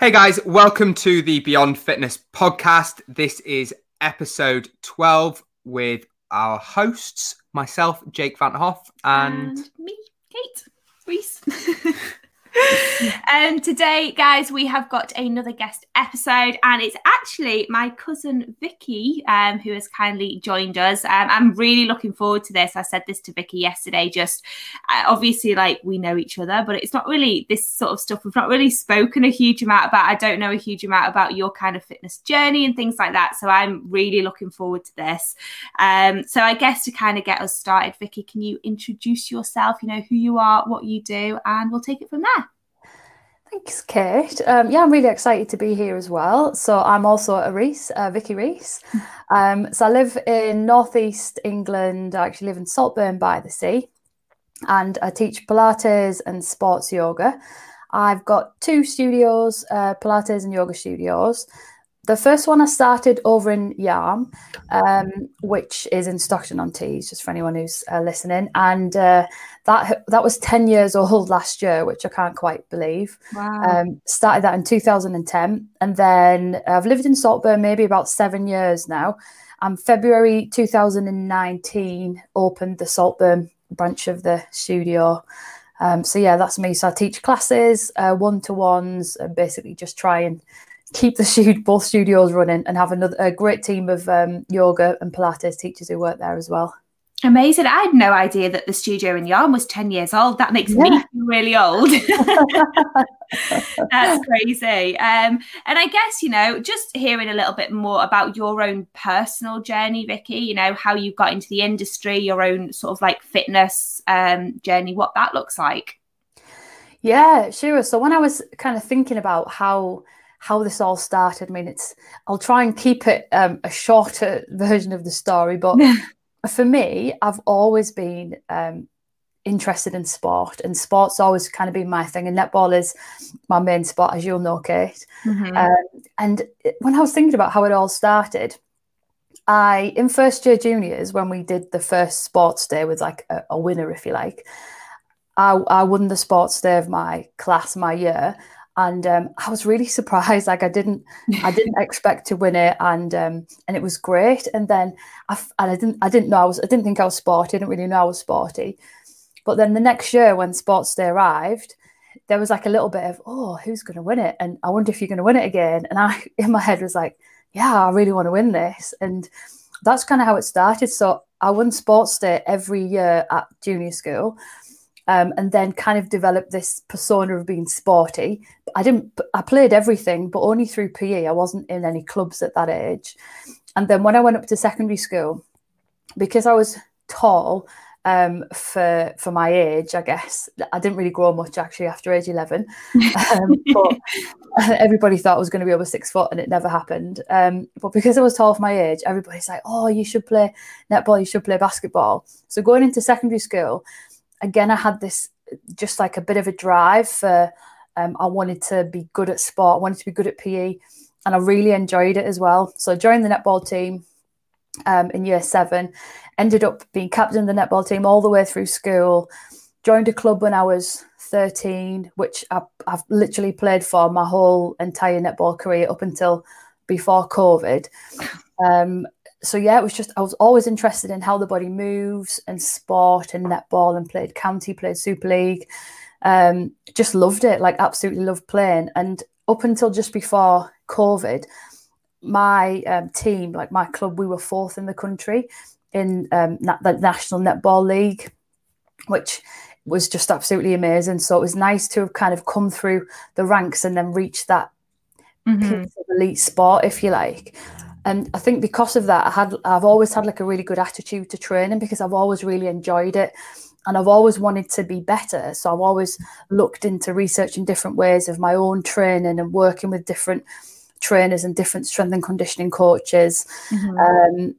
Hey guys, welcome to the Beyond Fitness podcast. This is episode 12 with our hosts, myself, Jake Van Hoff, and, and me, Kate Reese. um, today, guys, we have got another guest episode, and it's actually my cousin Vicky um, who has kindly joined us. Um, I'm really looking forward to this. I said this to Vicky yesterday. Just uh, obviously, like we know each other, but it's not really this sort of stuff. We've not really spoken a huge amount about. I don't know a huge amount about your kind of fitness journey and things like that. So I'm really looking forward to this. Um, so I guess to kind of get us started, Vicky, can you introduce yourself? You know who you are, what you do, and we'll take it from there. Thanks, Kate. Um, yeah, I'm really excited to be here as well. So I'm also a Reese, uh, Vicky Reese. Um, so I live in northeast England. I actually live in Saltburn by the sea, and I teach Pilates and sports yoga. I've got two studios, uh, Pilates and yoga studios. The first one I started over in Yarm, um, which is in Stockton on Tees, just for anyone who's uh, listening. And uh, that that was 10 years old last year, which I can't quite believe. Wow. Um, started that in 2010. And then I've lived in Saltburn maybe about seven years now. And February 2019 opened the Saltburn branch of the studio. Um, so yeah, that's me. So I teach classes, one to ones, and basically just try and keep the studio, both studios running and have another a great team of um, yoga and Pilates teachers who work there as well. Amazing. I had no idea that the studio in Yarm was 10 years old. That makes yeah. me feel really old. That's crazy. Um, and I guess, you know, just hearing a little bit more about your own personal journey, Vicky, you know, how you got into the industry, your own sort of like fitness um, journey, what that looks like. Yeah, sure. So when I was kind of thinking about how how this all started. I mean, it's I'll try and keep it um, a shorter version of the story, but for me, I've always been um, interested in sport, and sports always kind of been my thing. And netball is my main sport, as you'll know, Kate. Mm-hmm. Um, and when I was thinking about how it all started, I in first year juniors when we did the first sports day with like a, a winner, if you like. I, I won the sports day of my class, my year, and um, I was really surprised. Like I didn't, I didn't expect to win it, and um, and it was great. And then I, and I didn't, I didn't know I was, I didn't think I was sporty. I didn't really know I was sporty. But then the next year when Sports Day arrived, there was like a little bit of, oh, who's going to win it? And I wonder if you're going to win it again. And I, in my head, was like, yeah, I really want to win this. And that's kind of how it started. So I won Sports Day every year at junior school um, and then kind of developed this persona of being sporty. I didn't. I played everything, but only through PE. I wasn't in any clubs at that age. And then when I went up to secondary school, because I was tall um, for for my age, I guess I didn't really grow much actually after age eleven. Um, but everybody thought I was going to be over six foot, and it never happened. Um, but because I was tall for my age, everybody's like, "Oh, you should play netball. You should play basketball." So going into secondary school, again, I had this just like a bit of a drive for. Um, I wanted to be good at sport. I wanted to be good at PE, and I really enjoyed it as well. So I joined the netball team um, in year seven. Ended up being captain of the netball team all the way through school. Joined a club when I was 13, which I, have literally played for my whole entire netball career up until before COVID. Um, so yeah, it was just I was always interested in how the body moves and sport and netball and played county, played Super League. Um, just loved it, like absolutely loved playing. And up until just before COVID, my um, team, like my club, we were fourth in the country in um, the National Netball League, which was just absolutely amazing. So it was nice to have kind of come through the ranks and then reach that mm-hmm. elite sport, if you like and I think because of that, I had I've always had like a really good attitude to training because I've always really enjoyed it, and I've always wanted to be better. So I've always looked into researching different ways of my own training and working with different trainers and different strength and conditioning coaches. Mm-hmm. Um,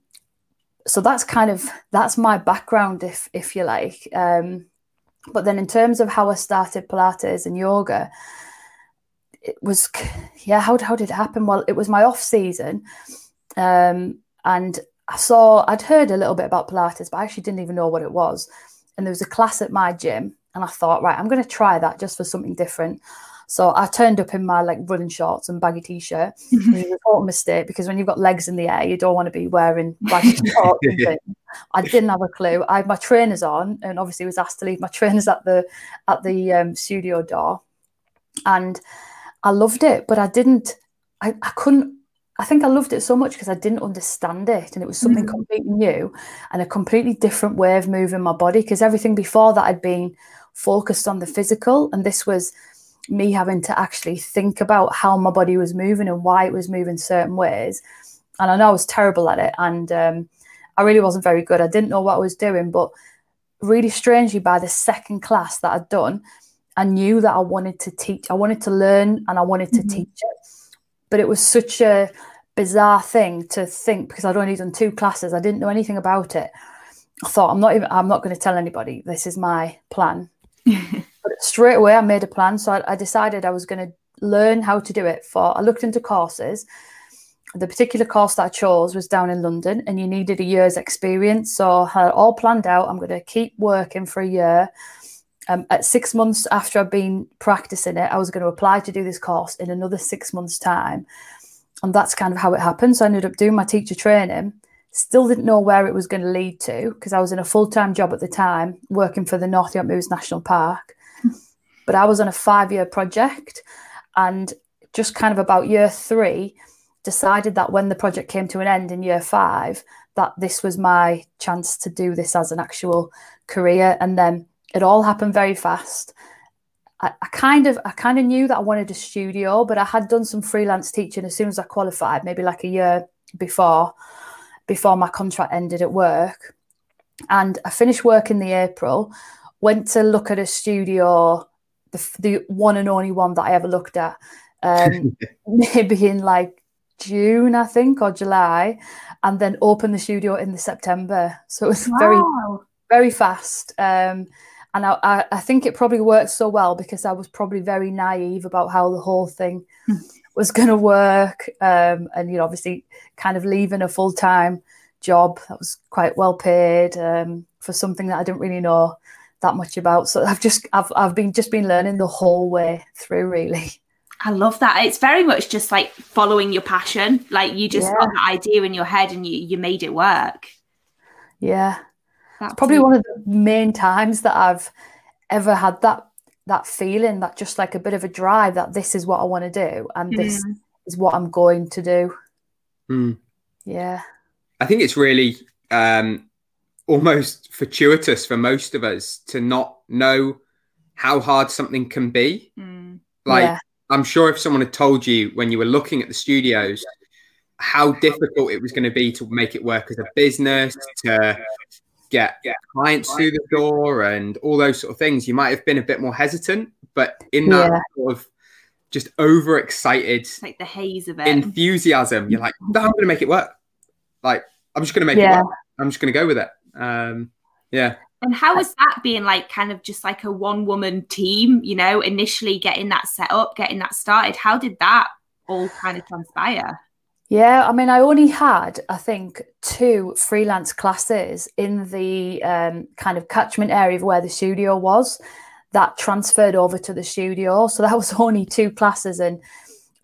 so that's kind of that's my background, if if you like. Um, but then in terms of how I started Pilates and yoga, it was yeah how, how did it happen well it was my off season um, and I saw, I'd heard a little bit about Pilates, but I actually didn't even know what it was. And there was a class at my gym, and I thought, right, I'm going to try that just for something different. So I turned up in my like running shorts and baggy t-shirt. Mm-hmm. it was a total mistake because when you've got legs in the air, you don't want to be wearing baggy shorts. and things. I didn't have a clue. I had my trainers on, and obviously was asked to leave my trainers at the at the um, studio door, and I loved it, but I didn't. I, I couldn't. I think I loved it so much because I didn't understand it, and it was something Mhm. completely new and a completely different way of moving my body. Because everything before that had been focused on the physical, and this was me having to actually think about how my body was moving and why it was moving certain ways. And I know I was terrible at it, and um, I really wasn't very good. I didn't know what I was doing, but really strangely, by the second class that I'd done, I knew that I wanted to teach. I wanted to learn, and I wanted to Mhm. teach it. But it was such a bizarre thing to think because I'd only done two classes. I didn't know anything about it. I thought I'm not even. I'm not going to tell anybody. This is my plan. But straight away, I made a plan. So I, I decided I was going to learn how to do it. For I looked into courses. The particular course that I chose was down in London, and you needed a year's experience. So I had it all planned out. I'm going to keep working for a year. Um, at six months after I'd been practicing it, I was going to apply to do this course in another six months' time. And that's kind of how it happened. So I ended up doing my teacher training. Still didn't know where it was going to lead to because I was in a full time job at the time working for the North York Moors National Park. but I was on a five year project and just kind of about year three, decided that when the project came to an end in year five, that this was my chance to do this as an actual career. And then it all happened very fast. I, I kind of I kind of knew that I wanted a studio, but I had done some freelance teaching as soon as I qualified, maybe like a year before before my contract ended at work. And I finished work in the April, went to look at a studio, the, the one and only one that I ever looked at, um, maybe in like June, I think, or July, and then opened the studio in the September. So it was very very fast. Um, and I, I, think it probably worked so well because I was probably very naive about how the whole thing Hmm. was going to work. Um, and, you know, obviously kind of leaving a full time job that was quite well paid um, for something that I didn't really know that much about. So I've just, I've, I've been just been learning the whole way through, really. I love that. It's very much just like following your passion. Like you just Yeah. got that idea in your head and you, you made it work. Yeah. That's probably one of the main times that I've ever had that that feeling that just like a bit of a drive that this is what I want to do and this Mm. is what I'm going to do. Mm. Yeah. I think it's really um, almost fortuitous for most of us to not know how hard something can be. Mm. Like, yeah. I'm sure if someone had told you when you were looking at the studios how difficult it was going to be to make it work as a business, to get, get clients through the door, and all those sort of things, you might have been a bit more hesitant. But in that Yeah. sort of just overexcited It's like the haze of it. enthusiasm, you're like, no, I'm going to make it work. Like, I'm just going to make Yeah. it work. I'm just going to go with it. Um, yeah. And how was that being like kind of just like a one woman team, you know, initially getting that set up, getting that started? How did that all kind of transpire? Yeah, I mean, I only had, I think, two freelance classes in the um, kind of catchment area of where the studio was that transferred over to the studio. So that was only two classes, and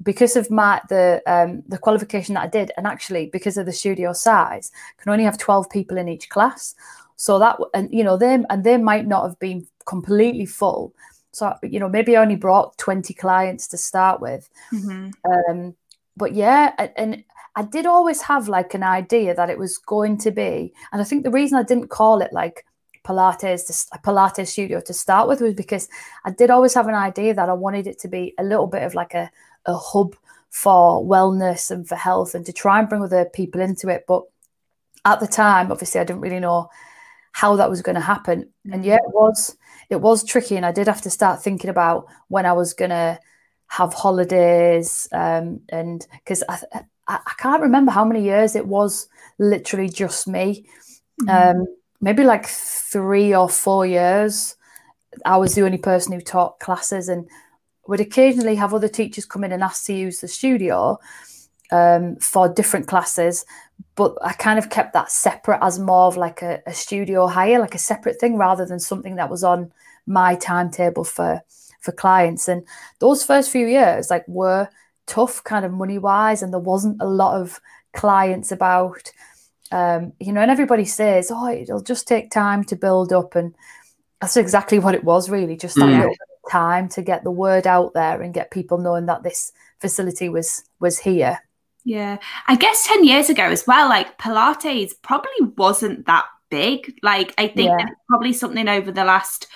because of my the um, the qualification that I did, and actually because of the studio size, can only have twelve people in each class. So that and you know them and they might not have been completely full. So you know maybe I only brought twenty clients to start with. Mhm. Um, but yeah, and I did always have like an idea that it was going to be, and I think the reason I didn't call it like Pilates, to, a Pilates studio to start with was because I did always have an idea that I wanted it to be a little bit of like a, a hub for wellness and for health and to try and bring other people into it. But at the time, obviously, I didn't really know how that was going to happen. And mm. yeah, it was it was tricky, and I did have to start thinking about when I was going to have holidays, um, and because I, I I can't remember how many years it was literally just me. Mhm. Um, maybe like three or four years. I was the only person who taught classes, and would occasionally have other teachers come in and ask to use the studio um, for different classes. But I kind of kept that separate as more of like a, a studio hire, like a separate thing, rather than something that was on my timetable for for clients. And those first few years, like, were tough, kind of money wise, and there wasn't a lot of clients about. Um, you know, and everybody says, "Oh, it'll just take time to build up," and that's exactly what it was. Really, just that Mm. little time to get the word out there and get people knowing that this facility was was here. Yeah. I guess 10 years ago as well, like Pilates probably wasn't that big. Like I think Yeah. probably something over the last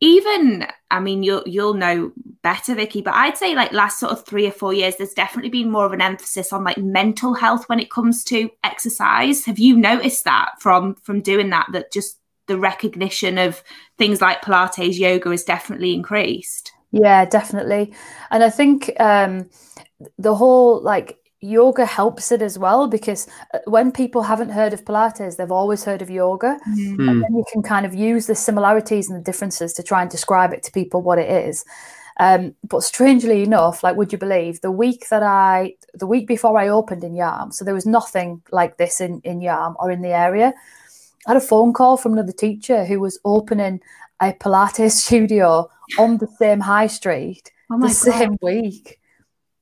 even I mean you'll you'll know better, Vicky, but I'd say like last sort of three or four years, there's definitely been more of an emphasis on like mental health when it comes to exercise. Have you noticed that from from doing that? That just the recognition of things like Pilates, yoga is definitely increased. Yeah, definitely. And I think um, the whole like yoga helps it as well because uh, when people haven't heard of Pilates, they've always heard of yoga. Mm. And then you can kind of use the similarities and the differences to try and describe it to people what it is. Um, but strangely enough, like, would you believe the week that I, the week before I opened in Yarm, so there was nothing like this in, in Yarm or in the area. I had a phone call from another teacher who was opening a Pilates studio on the same high street Oh my the same week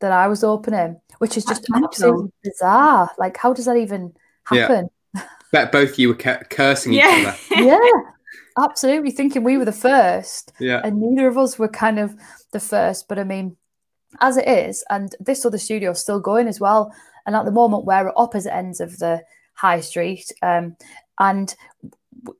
that I was opening, which is That's just mental. absolutely bizarre. Like, how does that even Yeah. happen? Bet both of you were cu- cursing each other. yeah, absolutely. Thinking we were the first, Yeah. and neither of us were kind of the first. But I mean, as it is, and this other studio is still going as well. And at the moment, we're at opposite ends of the high street, um, and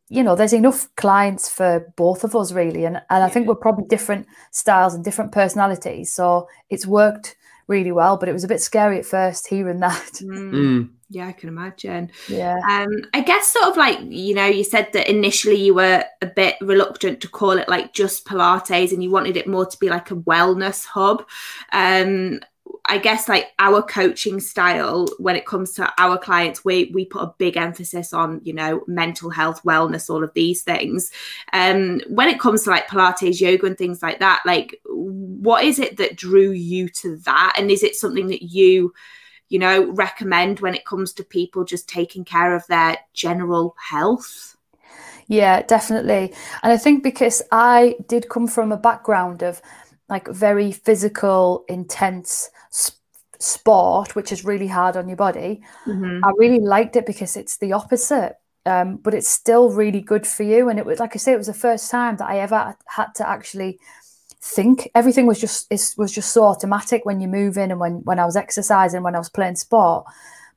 you know, there's enough clients for both of us really. And and I think we're probably different styles and different personalities, so it's worked really well. But it was a bit scary at first hearing that. Mm, Mm. yeah, I can imagine. Yeah. Um, I guess sort of like you know, you said that initially you were a bit reluctant to call it like just Pilates, and you wanted it more to be like a wellness hub. Um, I guess like our coaching style when it comes to our clients, we we put a big emphasis on you know mental health, wellness, all of these things. Um, when it comes to like Pilates, yoga, and things like that, like what is it that drew you to that, and is it something that you you know, recommend when it comes to people just taking care of their general health? Yeah, definitely. And I think because I did come from a background of like very physical, intense s- sport, which is really hard on your body, I really liked it because it's the opposite. Um, but it's still really good for you. And it was, like I say, it was the first time that I ever had to actually think. Everything was just it was just so automatic when you're moving and when when I was exercising, when I was playing sport.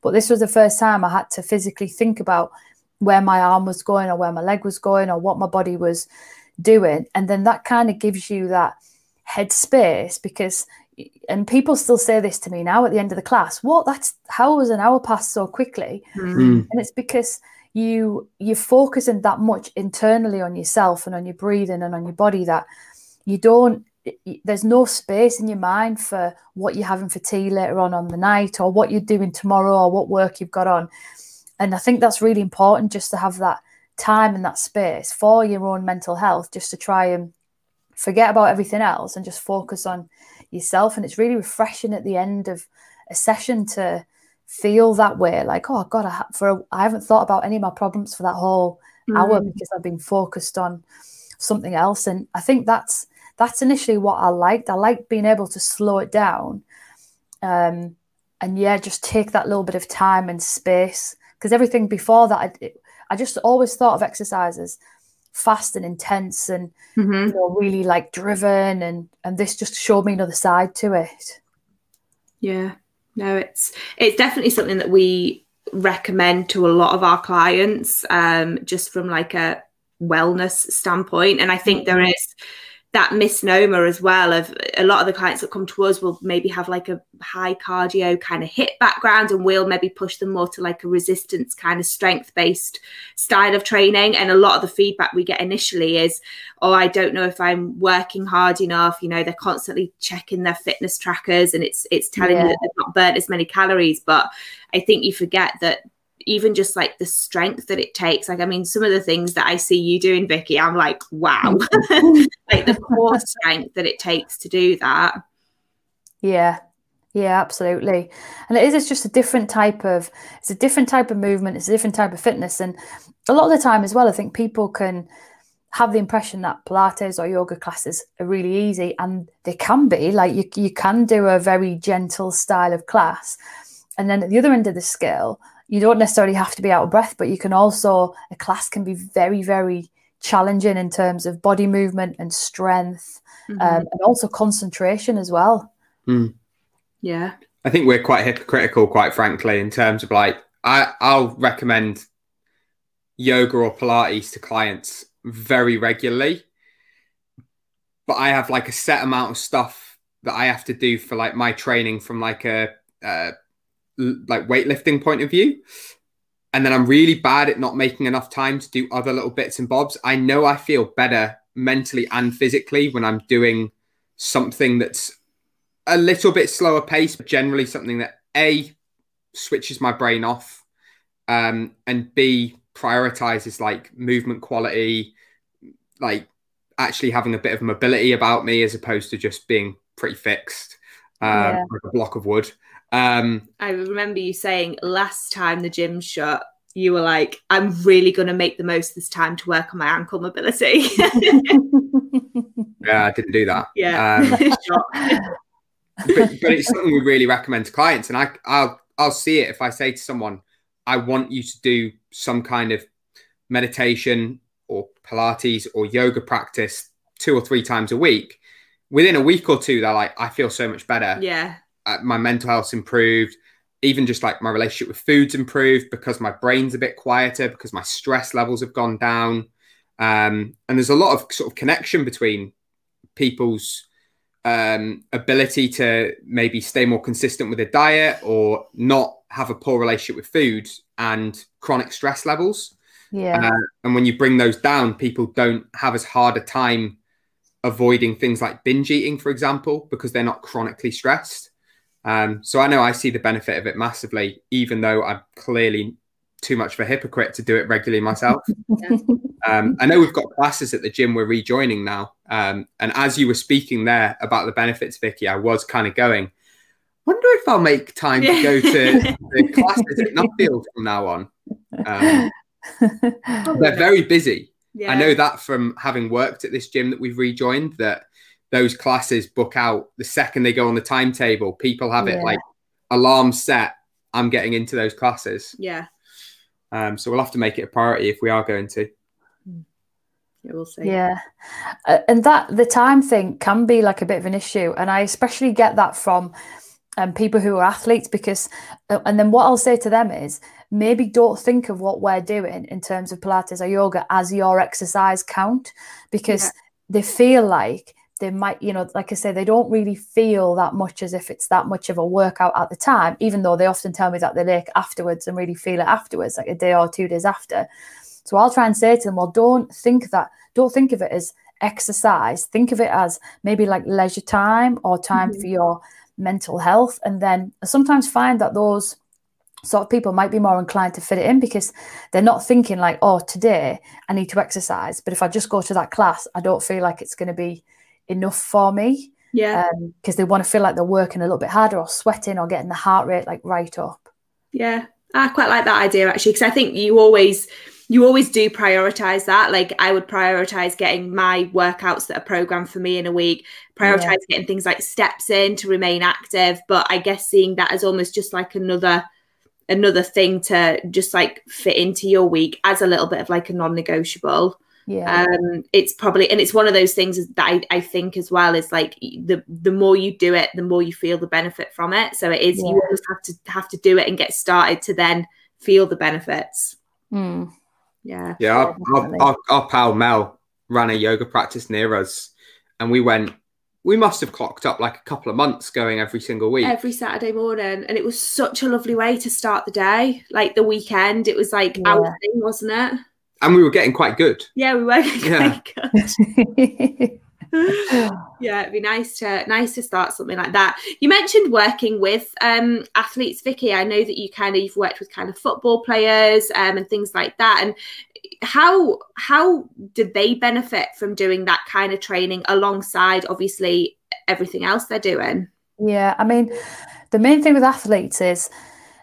But this was the first time I had to physically think about where my arm was going or where my leg was going or what my body was doing. And then that kind of gives you that headspace because and people still say this to me now at the end of the class, what that's how was an hour passed so quickly? Mm. And it's because you you're focusing that much internally on yourself and on your breathing and on your body that you don't there's no space in your mind for what you're having for tea later on on the night or what you're doing tomorrow or what work you've got on and i think that's really important just to have that time and that space for your own mental health just to try and forget about everything else and just focus on yourself. And it's really refreshing at the end of a session to feel that way like oh god i, ha- for a, I haven't thought about any of my problems for that whole hour Mm. because i've been focused on something else. And i think that's that's initially what i liked. I liked being able to slow it down um and yeah just take that little bit of time and space. Because everything before that I, I just always thought of exercise as fast and intense and Mhm. you know really like driven and and this just showed me another side to it Yeah, no, it's it's definitely something that we recommend to a lot of our clients, um, just from like a wellness standpoint. And I think there is that misnomer as well of a lot of the clients that come to us will maybe have like a high cardio kind of HIIT background and we'll maybe push them more to like a resistance kind of strength based style of training and a lot of the feedback we get initially is oh i don't know if i'm working hard enough you know they're constantly checking their fitness trackers and it's it's telling Yeah. you that they've not burnt as many calories but i think you forget that even just like the strength that it takes like i mean some of the things that i see you doing vicky i'm like wow mm-hmm. like the core strength that it takes to do that Yeah, yeah, absolutely. And it is, it's just a different type of, it's a different type of movement, it's a different type of fitness. And a lot of the time as well, I think people can have the impression that Pilates or yoga classes are really easy, and they can be. Like you, you can do a very gentle style of class, and then at the other end of the scale, you don't necessarily have to be out of breath, but you can also a class can be very, very challenging in terms of body movement and strength, mm-hmm. um, and also concentration as well. Mm. Yeah, I think we're quite hypocritical, quite frankly, in terms of like I, I'll recommend yoga or Pilates to clients very regularly. But I have like a set amount of stuff that I have to do for like my training from like a uh, like weightlifting point of view. And then I'm really bad at not making enough time to do other little bits and bobs. I know I feel better mentally and physically when I'm doing something that's a little bit slower pace, but generally something that A switches my brain off um, and B prioritizes like movement quality, like actually having a bit of mobility about me as opposed to just being pretty fixed, um, yeah. like a block of wood. Um, I remember you saying last time the gym shut, you were like, I'm really going to make the most this time to work on my ankle mobility. yeah, I didn't do that. Yeah. Um, but, but, it's something we really recommend to clients. And I, I'll, I'll see it if I say to someone, I want you to do some kind of meditation or Pilates or yoga practice two or three times a week. Within a week or two, they're like, I feel so much better. Yeah. Uh, my mental health's improved. Even just like my relationship with food's improved because my brain's a bit quieter, because my stress levels have gone down. Um, and there's a lot of sort of connection between people's um, ability to maybe stay more consistent with their diet or not have a poor relationship with food and chronic stress levels. Yeah. Uh, and when you bring those down, people don't have as hard a time avoiding things like binge eating, for example, because they're not chronically stressed. Um, so I know I see the benefit of it massively, even though I'm clearly too much of a hypocrite to do it regularly myself. um, I know we've got classes at the gym we're rejoining now. Um, and as you were speaking there about the benefits, Vicky, I was kind of going, wonder if I'll make time to go to the classes at Nuffield from now on. Um, they're very busy. Yeah. I know that from having worked at this gym that we've rejoined that those classes book out the second they go on the timetable. People have it yeah. like alarm set. I'm getting into those classes. Yeah. Um, so we'll have to make it a priority if we are going to. Yeah, we'll see. Yeah, uh, and that the time thing can be like a bit of an issue, and I especially get that from um, people who are athletes because uh, and then what i'll say to them is maybe don't think of what we're doing in terms of pilates or yoga as your exercise count because yeah. they feel like they might you know like i say they don't really feel that much as if it's that much of a workout at the time even though they often tell me that they like afterwards and really feel it afterwards like a day or two days after so i'll try and say to them well don't think that don't think of it as exercise think of it as maybe like leisure time or time mm-hmm. for your mental health. And then I sometimes find that those sort of people might be more inclined to fit it in because they're not thinking like, oh, today I need to exercise. But if I just go to that class, I don't feel like it's going to be enough for me. Yeah. Because um, they want to feel like they're working a little bit harder or sweating or getting the heart rate like right up. Yeah. I quite like that idea actually because I think you always you always do prioritize that. Like I would prioritize getting my workouts that are programmed for me in a week, prioritize yeah. getting things like steps in to remain active. But I guess seeing that as almost just like another another thing to just like fit into your week as a little bit of like a non-negotiable. Yeah. Um, it's probably and it's one of those things that I, I think as well is like the the more you do it, the more you feel the benefit from it. So it is yeah. you always have to have to do it and get started to then feel the benefits. Mm. Yeah. Yeah. Our, our, our, our, pal Mel ran a yoga practice near us, and we went. We must have clocked up like a couple of months going every single week. Every Saturday morning. And it was such a lovely way to start the day. Like the weekend, it was like yeah. our thing, wasn't it? And we were getting quite good. Yeah, we were getting yeah. good. yeah, it'd be nice to nice to start something like that. You mentioned working with um, athletes, Vicky. I know that you kind of you've worked with kind of football players um, and things like that. And how how did they benefit from doing that kind of training alongside obviously everything else they're doing? Yeah, I mean, the main thing with athletes is.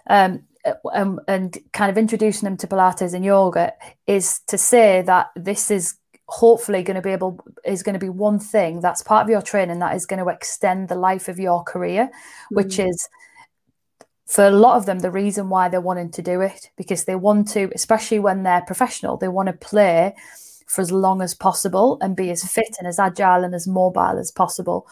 Um, um, and kind of introducing them to Pilates and yoga is to say that this is hopefully going to be able is going to be one thing that's part of your training that is going to extend the life of your career mm-hmm. which mm. is for a lot of them the reason why they're wanting to do it because they want to especially when they're professional they want to play for as long as possible and be as fit and as agile and as mobile as possible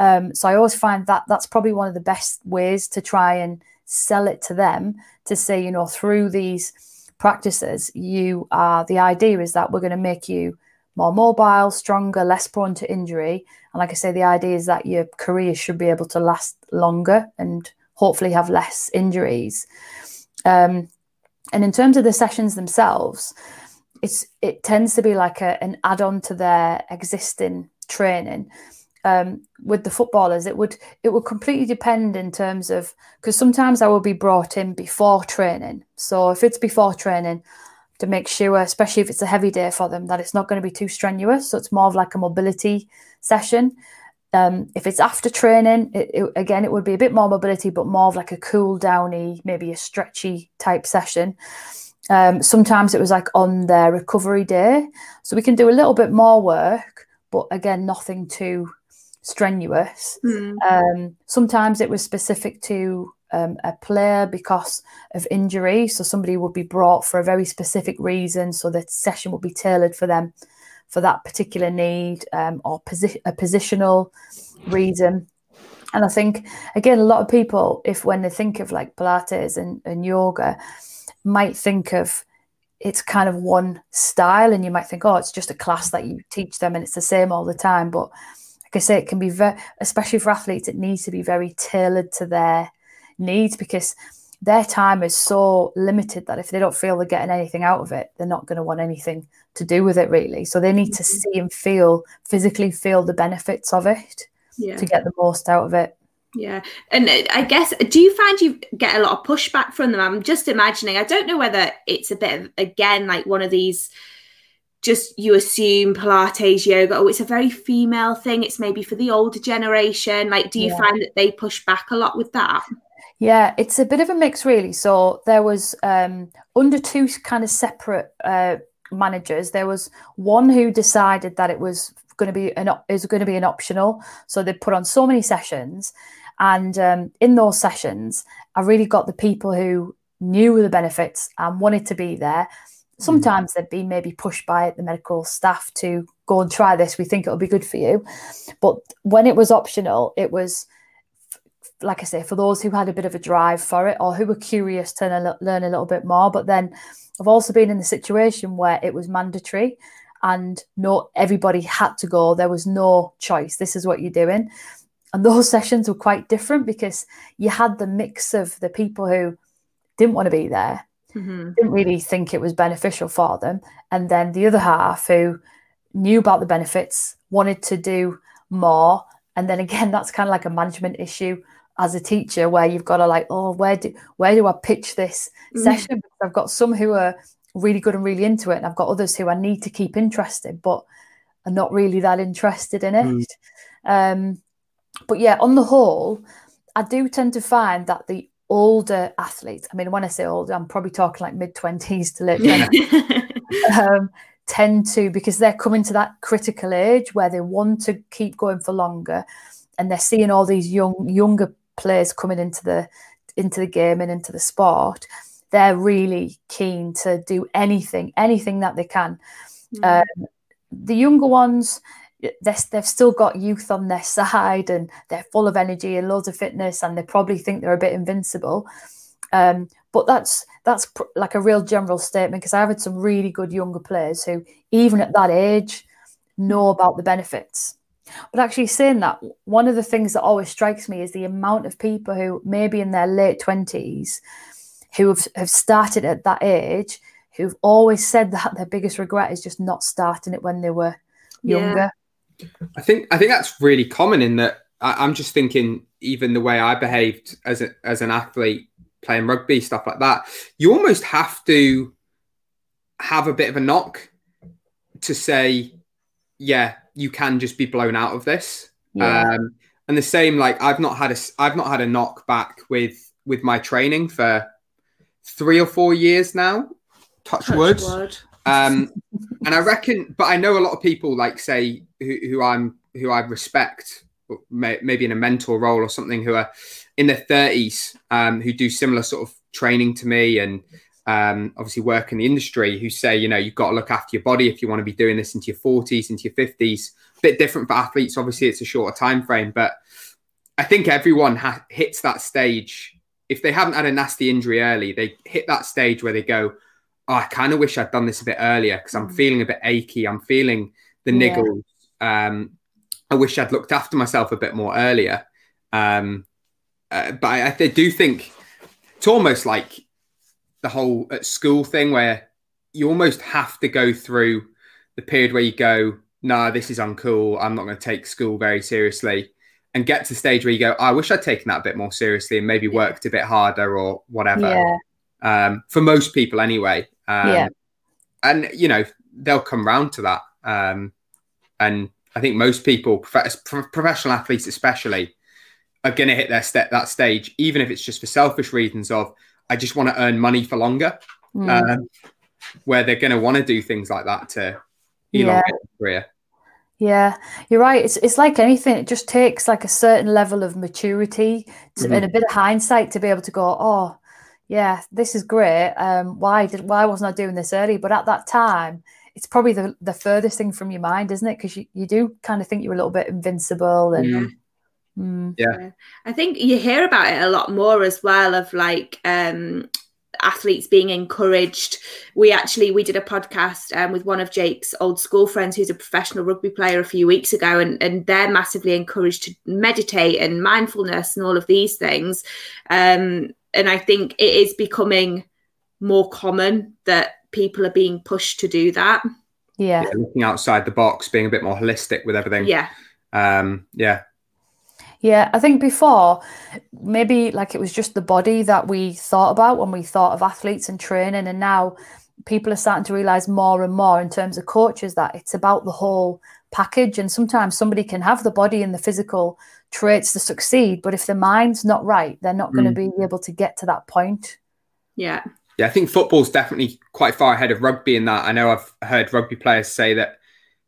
um, so i always find that that's probably one of the best ways to try and sell it to them to say you know through these practices you are the idea is that we're going to make you more mobile stronger less prone to injury and like i say the idea is that your career should be able to last longer and hopefully have less injuries. Um, and in terms of the sessions themselves, it's it tends to be like a, an add-on to their existing training. Um, with the footballers, it would it would completely depend in terms of because sometimes I will be brought in before training. So if it's before training, to make sure, especially if it's a heavy day for them, that it's not going to be too strenuous. So it's more of like a mobility session. Um, if it's after training, it, it, again, it would be a bit more mobility, but more of like a cool downy, maybe a stretchy type session. Um, sometimes it was like on their recovery day. So we can do a little bit more work, but again, nothing too strenuous. Mm. Um, sometimes it was specific to um, a player because of injury. So somebody would be brought for a very specific reason. So the session would be tailored for them for that particular need um, or posi- a positional reason. And I think, again, a lot of people, if when they think of like Pilates and, and yoga, might think of it's kind of one style, and you might think, oh, it's just a class that you teach them and it's the same all the time. But like I say, it can be very, especially for athletes, it needs to be very tailored to their needs because their time is so limited that if they don't feel they're getting anything out of it, they're not going to want anything to do with it really. So they need to mm-hmm. see and feel physically feel the benefits of it yeah. to get the most out of it. Yeah. And uh, I guess, do you find you get a lot of pushback from them? I'm just imagining, I don't know whether it's a bit of, again, like one of these, just you assume Pilates, yoga, oh, it's a very female thing. It's maybe for the older generation. Like, do you yeah. find that they push back a lot with that? Yeah, it's a bit of a mix, really. So there was um, under two kind of separate uh, managers. There was one who decided that it was going to be an is going to be an optional. So they put on so many sessions, and um, in those sessions, I really got the people who knew the benefits and wanted to be there. Mm. Sometimes they'd be maybe pushed by the medical staff to go and try this. We think it'll be good for you, but when it was optional, it was like I say, for those who had a bit of a drive for it or who were curious to learn a little bit more. But then I've also been in the situation where it was mandatory and not everybody had to go. There was no choice. This is what you're doing. And those sessions were quite different because you had the mix of the people who didn't want to be there, mm-hmm. didn't really think it was beneficial for them. And then the other half who knew about the benefits, wanted to do more. And then again, that's kind of like a management issue as a teacher where you've got to like, oh, where do where do I pitch this mm. session? Because I've got some who are really good and really into it, and I've got others who I need to keep interested, but are not really that interested in it. Mm. Um, but yeah, on the whole, I do tend to find that the older athletes, I mean, when I say older, I'm probably talking like mid 20s to late 20s, um, tend to, because they're coming to that critical age where they want to keep going for longer and they're seeing all these young younger players coming into the into the game and into the sport, they're really keen to do anything, anything that they can. Mm. Um, the younger ones, they've still got youth on their side and they're full of energy and loads of fitness, and they probably think they're a bit invincible. Um, but that's that's pr- like a real general statement because I've had some really good younger players who, even at that age, know about the benefits. But actually, saying that, one of the things that always strikes me is the amount of people who, maybe in their late 20s, who have, have started at that age, who've always said that their biggest regret is just not starting it when they were younger. Yeah. I think I think that's really common in that I, am just thinking even the way I behaved as a, as an athlete playing rugby stuff like that. You almost have to have a bit of a knock to say, yeah, you can just be blown out of this. Yeah. Um, and the same, like I've not had a I've not had a knock back with with my training for three or four years now. Touch, Touch wood. wood. Um, and I reckon, but I know a lot of people like say who, who I'm who I respect, may, maybe in a mentor role or something, who are in their thirties, um, who do similar sort of training to me and um, obviously work in the industry, who say you know you've got to look after your body if you want to be doing this into your forties, into your fifties. Bit different for athletes. Obviously, it's a shorter time frame, but I think everyone ha- hits that stage. If they haven't had a nasty injury early, they hit that stage where they go, oh, I kind of wish I'd done this a bit earlier because I'm mm. feeling a bit achy. I'm feeling the yeah. niggles. Um, I wish I'd looked after myself a bit more earlier. Um, uh, but I, I, do think it's almost like the whole at school thing where you almost have to go through the period where you go, nah, this is uncool. I'm not going to take school very seriously. And get to the stage where you go, oh, I wish I'd taken that a bit more seriously and maybe worked a bit harder or whatever. Yeah. Um, for most people, anyway. Um, yeah. And, you know, they'll come round to that. Um, and I think most people, prof- professional athletes especially, are going to hit their step that stage, even if it's just for selfish reasons of, I just want to earn money for longer, mm. um, where they're going to want to do things like that to elongate yeah. career. Yeah, you're right. It's it's like anything. It just takes like a certain level of maturity to, mm-hmm. and a bit of hindsight to be able to go, oh, yeah, this is great. Um, why did why wasn't I doing this early? But at that time, it's probably the, the furthest thing from your mind, isn't it? Because you, you do kind of think you're a little bit invincible and mm. Mm. Yeah. I think you hear about it a lot more as well of like um athletes being encouraged. We actually we did a podcast um, with one of Jake's old school friends who's a professional rugby player a few weeks ago, and, and they're massively encouraged to meditate and mindfulness and all of these things. Um, and I think it is becoming more common that people are being pushed to do that. Yeah. yeah. looking outside the box, being a bit more holistic with everything. Yeah. Um, yeah. Yeah, I think before maybe like it was just the body that we thought about when we thought of athletes and training, and now people are starting to realize more and more in terms of coaches that it's about the whole package. And sometimes somebody can have the body and the physical traits to succeed, but if the mind's not right, they're not going to mm. be able to get to that point. Yeah. Yeah, I think football's definitely quite far ahead of rugby in that. I know I've heard rugby players say that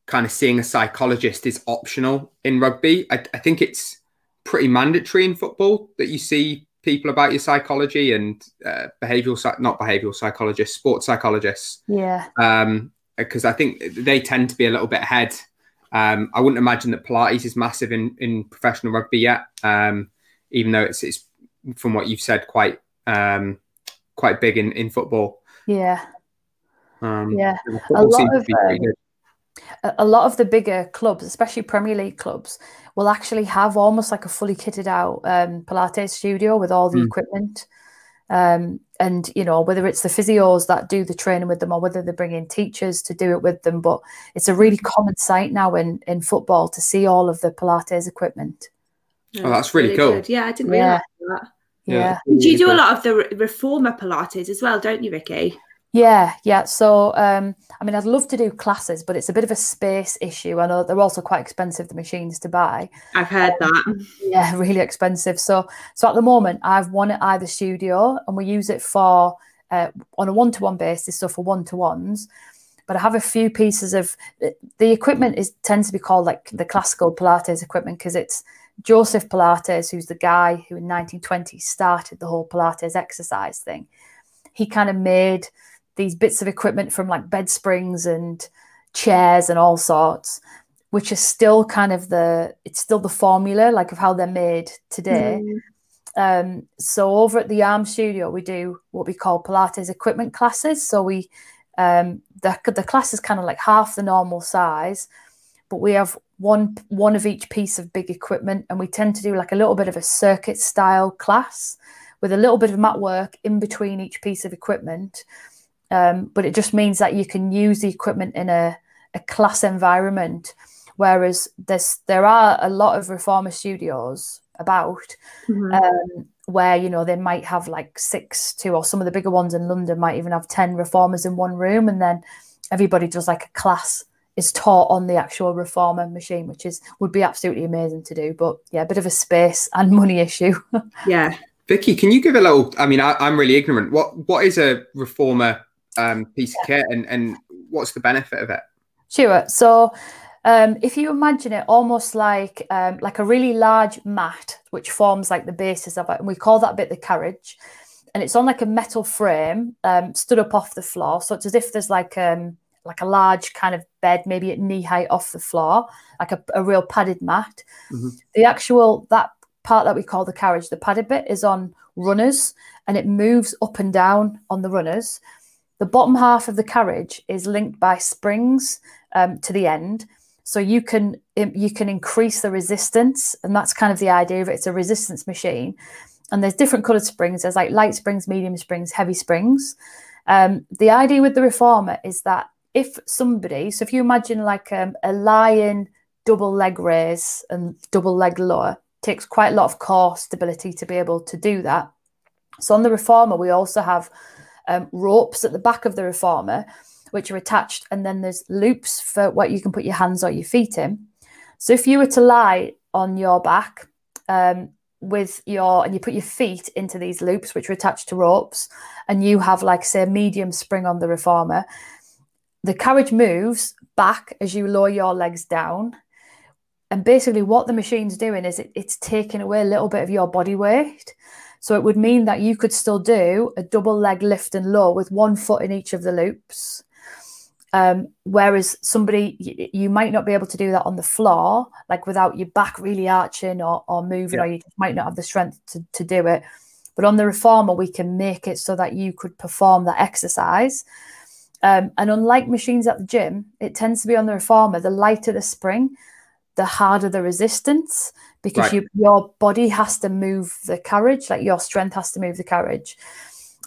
kind of seeing a psychologist is optional in rugby. I, I think it's pretty mandatory in football that you see people about your psychology and uh, behavioral, not behavioral psychologists, sports psychologists. Yeah. Um, because I think they tend to be a little bit ahead um, I wouldn't imagine that Pilates is massive in, in professional rugby yet, um, even though it's, it's from what you've said quite um, quite big in, in football. Yeah, um, yeah. A lot of um, a lot of the bigger clubs, especially Premier League clubs, will actually have almost like a fully kitted out um, Pilates studio with all the mm. equipment. Um, and you know whether it's the physios that do the training with them or whether they bring in teachers to do it with them but it's a really common sight now in in football to see all of the pilates equipment oh that's really, really cool good. yeah i didn't realize yeah. that yeah. yeah. Do you do a lot of the reformer Pilates as well, don't you, Vicky? Yeah, yeah. So, um, I mean, I'd love to do classes, but it's a bit of a space issue. I know they're also quite expensive, the machines to buy. I've heard um, that. Yeah, really expensive. So, so at the moment, I've one at either studio, and we use it for uh, on a one-to-one basis, so for one-to-ones. But I have a few pieces of the equipment is tends to be called like the classical Pilates equipment because it's Joseph Pilates, who's the guy who in 1920 started the whole Pilates exercise thing. He kind of made these bits of equipment from like bed springs and chairs and all sorts which are still kind of the it's still the formula like of how they're made today. Mm. um, so over at the Yarm studio we do what we call pilates equipment classes. So we um, the, the class is kind of like half the normal size but we have one one of each piece of big equipment and we tend to do like a little bit of a circuit style class with a little bit of mat work in between each piece of equipment um, but it just means that you can use the equipment in a, a class environment. Whereas there's there are a lot of reformer studios about mm-hmm. um, where you know they might have like six to or some of the bigger ones in London might even have ten reformers in one room, and then everybody does like a class is taught on the actual reformer machine, which is would be absolutely amazing to do. But yeah, a bit of a space and money issue. yeah. Vicky, can you give a little? I mean, I, am really ignorant. What what is a reformer um, piece of kit, and and what's the benefit of it? Sure. So um, if you imagine it almost like um, like a really large mat, which forms like the basis of it, and we call that bit the carriage, and it's on like a metal frame um, stood up off the floor. So it's as if there's like um like a large kind of bed, maybe at knee height off the floor, like a, a real padded mat. Mhm. The actual that part that we call the carriage, the padded bit, is on runners, and it moves up and down on the runners. The bottom half of the carriage is linked by springs um, to the end, so you can you can increase the resistance, and that's kind of the idea of it. It's a resistance machine, and there's different coloured springs. There's like light springs, medium springs, heavy springs. Um, the idea with the reformer is that if somebody, so if you imagine like um, a lion double leg raise and double leg lower, takes quite a lot of core stability to be able to do that. So on the reformer, we also have um, ropes at the back of the reformer, which are attached, and then there's loops for what you can put your hands or your feet in. So if you were to lie on your back um, with your and you put your feet into these loops, which are attached to ropes, and you have like say a medium spring on the reformer, the carriage moves back as you lower your legs down. And basically, what the machine's doing is it, it's taking away a little bit of your body weight. So it would mean that you could still do a double leg lift and low with one foot in each of the loops. Um, whereas somebody, you might not be able to do that on the floor, like without your back really arching or, or moving, or you just might not have the strength to, to do it. But on the reformer, we can make it so that you could perform that exercise. Um, and unlike machines at the gym, it tends to be on the reformer, the lighter the spring, the harder the resistance because Right. you, your body has to move the carriage, like your strength has to move the carriage.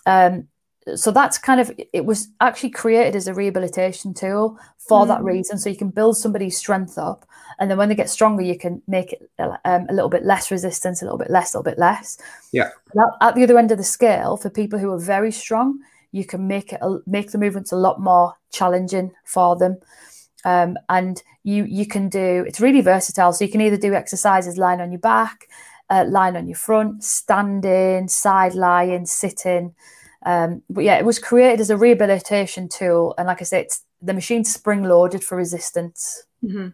Um, so that's kind of it was actually created as a rehabilitation tool for that Mm. reason. So you can build somebody's strength up, and then when they get stronger, you can make it um, a little bit less resistance, a little bit less, a little bit less. Yeah. But at, at the other end of the scale, for people who are very strong, you can make it make the movements a lot more challenging for them. Um, and you you can do it's really versatile. So you can either do exercises lying on your back, uh, lying on your front, standing, side lying, sitting. Um, but yeah, it was created as a rehabilitation tool, and like I said, it's, the machine's spring loaded for resistance. Mhm.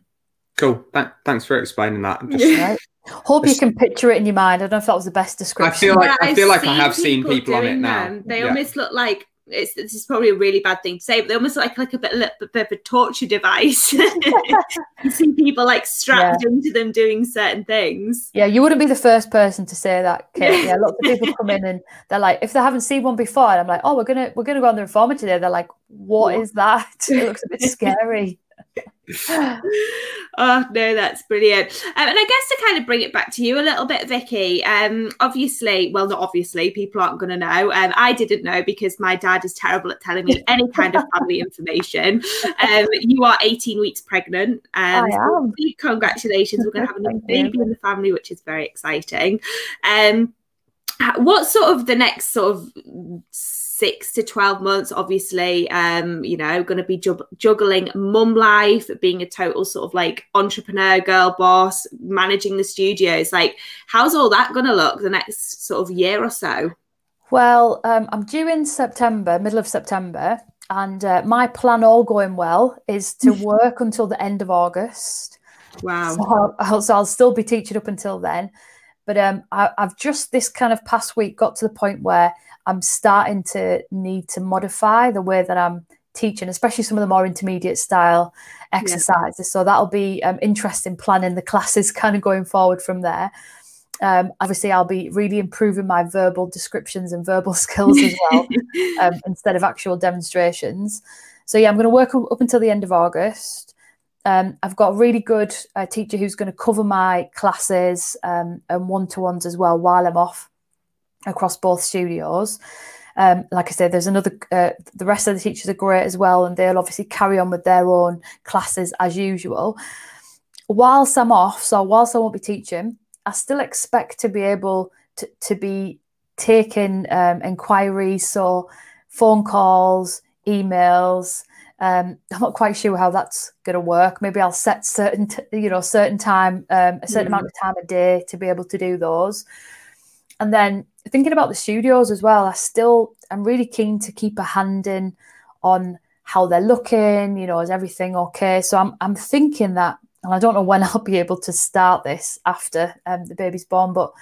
Cool. Th- thanks for explaining that. I'm just- Right? Hope you can picture it in your mind. I don't know if that was the best description. I feel like I I've feel like I seen have seen people on it doing now. them. They Yeah. almost look like it's this is probably a really bad thing to say, but they almost like like a bit, a bit of a torture device. you see people like strapped into them doing certain things. Yeah, you wouldn't be the first person to say that, Kate. Yeah, lots of people come in and they're like, if they haven't seen one before, and I'm like, oh, we're gonna we're gonna go on the reformer today. They're like, what What? is that? It looks a bit scary. oh no, that's brilliant. Um, and I guess to kind of bring it back to you a little bit, Vicky. Um, obviously, well, not obviously, people aren't going to know. Um, I didn't know because my dad is terrible at telling me any kind of family information. Um, you are 18 weeks pregnant. Um, so congratulations! We're going to have a new you. baby in the family, which is very exciting. Um, what sort of the next sort of six to 12 months obviously um you know going to be jug- juggling mum life being a total sort of like entrepreneur girl boss managing the studios like how's all that going to look the next sort of year or so Well, um, I'm due in September, middle of September, and uh, my plan, all going well, is to work until the end of August. wow So I'll, so I'll still be teaching up until then. But um, I, I've just this kind of past week got to the point where I'm starting to need to modify the way that I'm teaching, especially some of the more intermediate style exercises. So that'll be um, interesting planning the classes kind of going forward from there. Um, obviously, I'll be really improving my verbal descriptions and verbal skills as well um, instead of actual demonstrations. So yeah, I'm going to work up until the end of August. Um, I've got a really good uh, teacher who's going to cover my classes um, and one to ones as well while I'm off across both studios. Um, like I said, there's another. Uh, the rest of the teachers are great as well, and they'll obviously carry on with their own classes as usual. Whilst I'm off, so whilst I won't be teaching, I still expect to be able to, to be taking um, inquiries, so phone calls, emails. Um, I'm not quite sure how that's going to work. Maybe I'll set certain, t- you know, certain time, um, a certain Mm. amount of time a day to be able to do those. And then thinking about the studios as well, I still, I'm really keen to keep a hand in on how they're looking. You know, is everything okay? So I'm I'm thinking that, and I don't know when I'll be able to start this after um, the baby's born, but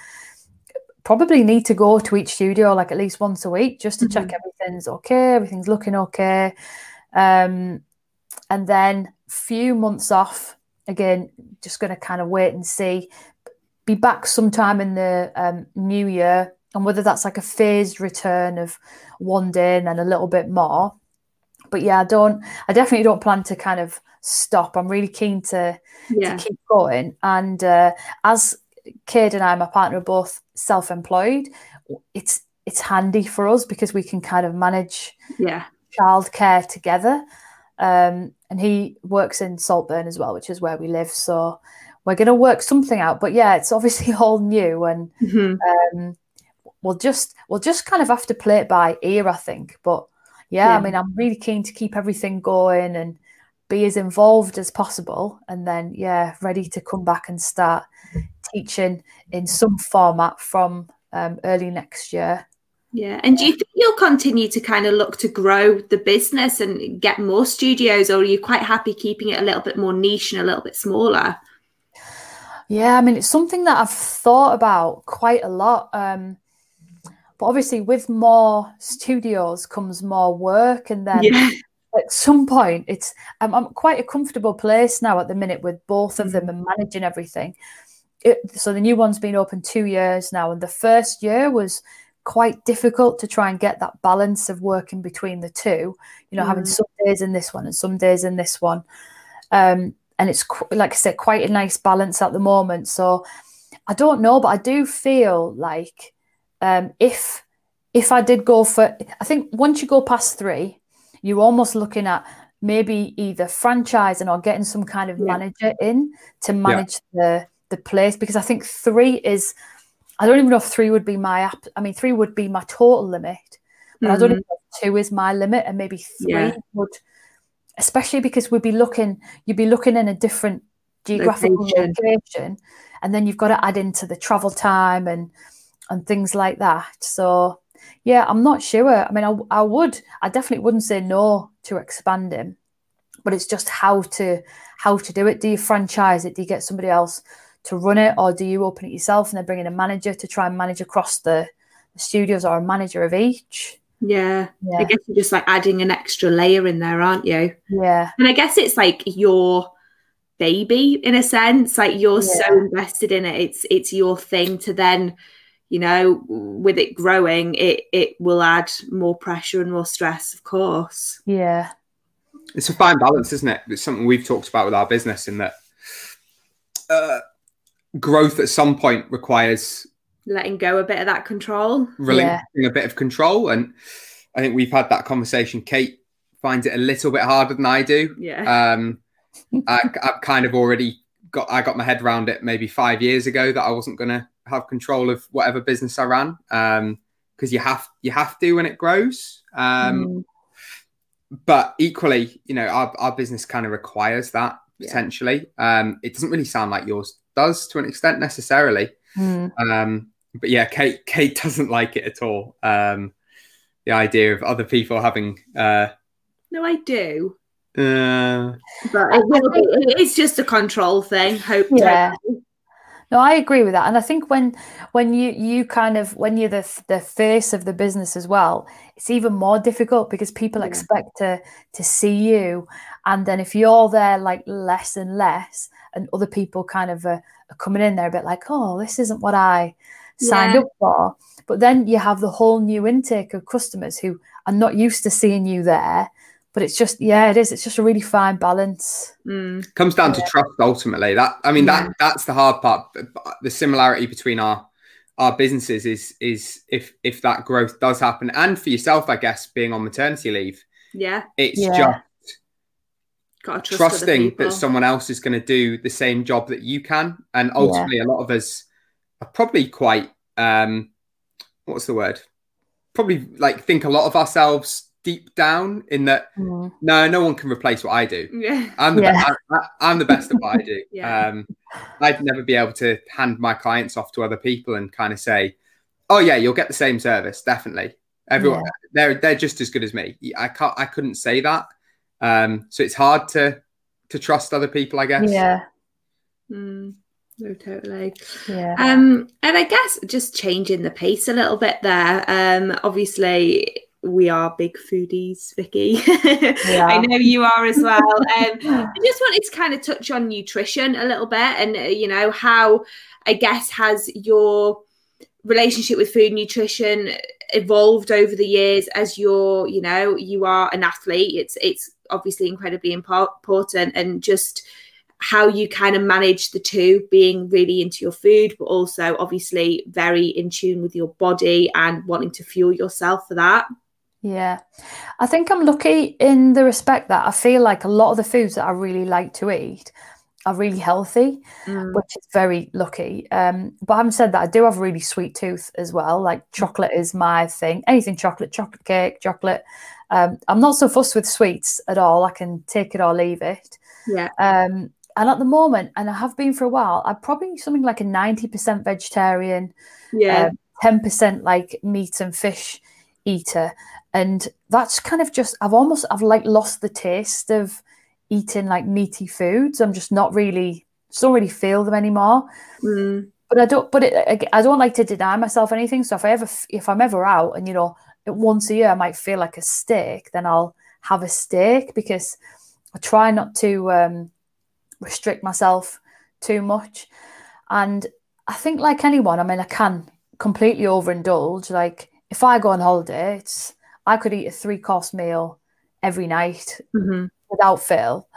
probably need to go to each studio like at least once a week just to mm-hmm. check everything's okay, everything's looking okay. Um, and then few months off again, just going to kind of wait and see. Be back sometime in the um, new year, and whether that's like a phased return of one day and then a little bit more. But yeah, I don't. I definitely don't plan to kind of stop. I'm really keen to, yeah. to keep going. And uh, as Kate and I, my partner, are both self-employed. It's it's handy for us because we can kind of manage yeah childcare together. Um, and he works in Saltburn as well, which is where we live. So we're going to work something out. But yeah, it's obviously all new, and mm-hmm. um, we'll just we'll just kind of have to play it by ear, I think. But yeah, yeah, I mean, I'm really keen to keep everything going and be as involved as possible, and then yeah, ready to come back and start teaching in some format from um, early next year. Yeah. And do you think you'll continue to kind of look to grow the business and get more studios, or are you quite happy keeping it a little bit more niche and a little bit smaller? Yeah, I mean, it's something that I've thought about quite a lot. Um, but obviously, with more studios comes more work, and then yeah. at some point, it's I'm, I'm, quite a comfortable place now at the minute with both of them mm. and managing everything it, so the new one's been open two years now, and the first year was quite difficult to try and get that balance of working between the two. You know, mm. having some days in this one and some days in this one, um, and it's like I said, quite a nice balance at the moment. So I don't know, but I do feel like um, if if I did go for, I think once you go past three, you're almost looking at maybe either franchising or getting some kind of yeah. manager in to manage yeah. the the place because I think three is I don't even know if three would be my app. I mean, three would be my total limit, but mm-hmm. I don't mm-hmm. know if two is my limit, and maybe three yeah. would, especially because we'd be looking, you'd be looking in a different geographical location. location, and then you've got to add into the travel time and and things like that. So yeah, I'm not sure. I mean, I, I would, I definitely wouldn't say no to expanding, but it's just how to how to do it. Do you franchise it? Do you get somebody else? To run it, or do you open it yourself and then bring in a manager to try and manage across the, the studios or a manager of each? Yeah. yeah. I guess you're just like adding an extra layer in there, aren't you? Yeah. And I guess it's like your baby in a sense. Like you're yeah. so invested in it. It's it's your thing to then, you know, with it growing, it it will add more pressure and more stress, of course. Yeah. It's a fine balance, isn't it? It's something we've talked about with our business in that uh, growth at some point requires letting go a bit of that control, relinquishing yeah. a bit of control. And I think we've had that conversation. Kate finds it a little bit harder than I do. Yeah. Um, I, I've kind of already got I got my head around it maybe five years ago that I wasn't going to have control of whatever business I ran because um, you have you have to when it grows. Um, mm. But equally, you know, our, our business kind of requires that potentially. Yeah. Um, it doesn't really sound like yours does to an extent necessarily. Mm. Um, but yeah, Kate Kate doesn't like it at all. Um, the idea of other people having. Uh, no, I do. Uh, but it will be, it's just a control thing. Hope. Yeah. No, I agree with that, and I think when when you you kind of when you're the the face of the business as well, it's even more difficult because people yeah. expect to to see you, and then if you're there like less and less, and other people kind of are, are coming in there a bit like, oh, this isn't what I signed yeah. up for. But then you have the whole new intake of customers who are not used to seeing you there but it's just yeah it is it's just a really fine balance mm. comes down yeah. to trust ultimately that i mean yeah. that that's the hard part the similarity between our our businesses is is if if that growth does happen and for yourself i guess being on maternity leave yeah it's yeah. Just trusting that someone else is going to do the same job that you can. And ultimately a lot of us are probably quite um what's the word? Probably like think a lot of ourselves deep down in that mm. no no one can replace what i do. Yeah. I'm the, yeah. Be- I, am the best at what i do. Yeah. um i'd never be able to hand my clients off to other people and kind of say oh yeah you'll get the same service definitely. Everyone yeah. they're they're just as good as me. I can't i couldn't say that Um, so it's hard to to trust other people, I guess. Yeah. Mm, no, totally. Yeah. Um, and I guess just changing the pace a little bit there. Um, obviously we are big foodies, Vicky. Yeah. I know you are as well. Um, I just wanted to kind of touch on nutrition a little bit, and uh, you know how I guess has your relationship with food nutrition evolved over the years as you're, you know, you are an athlete. It's it's obviously incredibly important, and just how you kind of manage the two being really into your food but also obviously very in tune with your body and wanting to fuel yourself for that Yeah. I think I'm lucky in the respect that I feel like a lot of the foods that I really like to eat are really healthy, Mm. which is very lucky. Um, but having said that, I do have a really sweet tooth as well. Like chocolate is my thing. Anything chocolate, chocolate cake, chocolate. Um, I'm not so fussed with sweets at all. I can take it or leave it. yeah Um, and at the moment, and I have been for a while, I'm probably something like a 90% vegetarian, yeah um, 10% like meat and fish eater and that's kind of just i've almost i've like lost the taste of eating like meaty foods. I'm just not really just don't really feel them anymore. Mm. but i don't but it, i don't like to deny myself anything. So if I ever, if I'm ever out and you know once a year i might feel like a steak then i'll have a steak because i try not to um restrict myself too much. And i think like anyone i mean i can completely overindulge. Like if i go on holiday it's i could eat a three course meal every night. Mhm. Without fail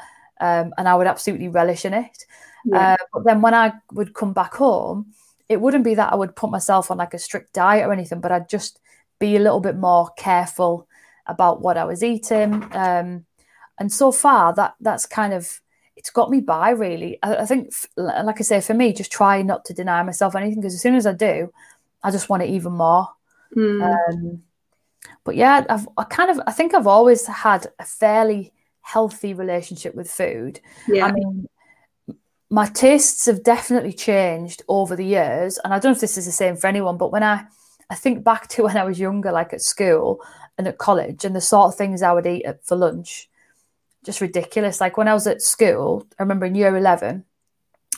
um, and i would absolutely relish in it yeah uh, but then when I would come back home, it wouldn't be that I would put myself on like a strict diet or anything, but I'd just be a little bit more careful about what I was eating. Um, and so far, that that's kind of it's got me by really. I, I think, f- like I say, for me, just try not to deny myself anything because as soon as I do, I just want it even more. Mm. Um, but yeah, I've I kind of I think I've always had a fairly healthy relationship with food. yeah I mean, my tastes have definitely changed over the years, and I don't know if this is the same for anyone. But when I, I think back to when I was younger, like at school and at college, and the sort of things I would eat at, for lunch, just ridiculous. Like when I was at school, I remember in year eleven,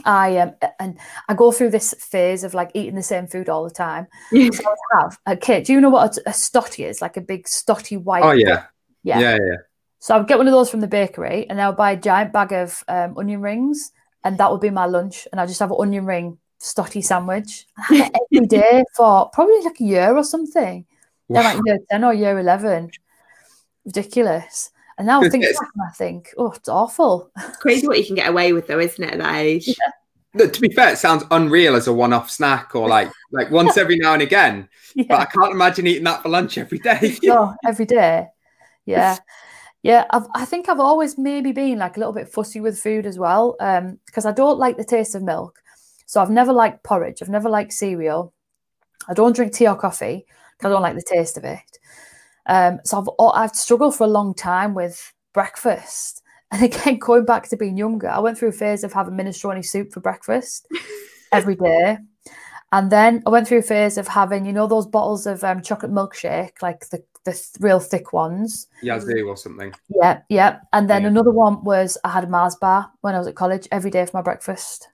I um and I go through this phase of like eating the same food all the time. So I have a kid. Do you know what a, a stotty is? Like a big stotty white. Oh yeah. yeah. Yeah, yeah. So I would get one of those from the bakery, and I would buy a giant bag of um, onion rings, and that would be my lunch. And I just have an onion ring stotty sandwich. I had it every day for probably like a year or something. Yeah, Wow. like year ten or year eleven. Ridiculous. And now I think back and I think, oh, it's awful. It's crazy what you can get away with though isn't it at that age Look, to be fair, it sounds unreal as a one-off snack or like like once every now and again. But I can't imagine eating that for lunch every day. oh, every day. Yeah. Yeah, I've, I think I've always maybe been like a little bit fussy with food as well, um, because I don't like the taste of milk. So I've never liked porridge. I've never liked cereal. I don't drink tea or coffee because I don't like the taste of it. Um, so I've I've struggled for a long time with breakfast. And again, going back to being younger, I went through a phase of having minestrone soup for breakfast every day. And then I went through a phase of having, you know, those bottles of um, chocolate milkshake, like the, the th- real thick ones. Yazoo or something. Yeah, yeah. And then Yeah. another one was I had a Mars bar when I was at college every day for my breakfast,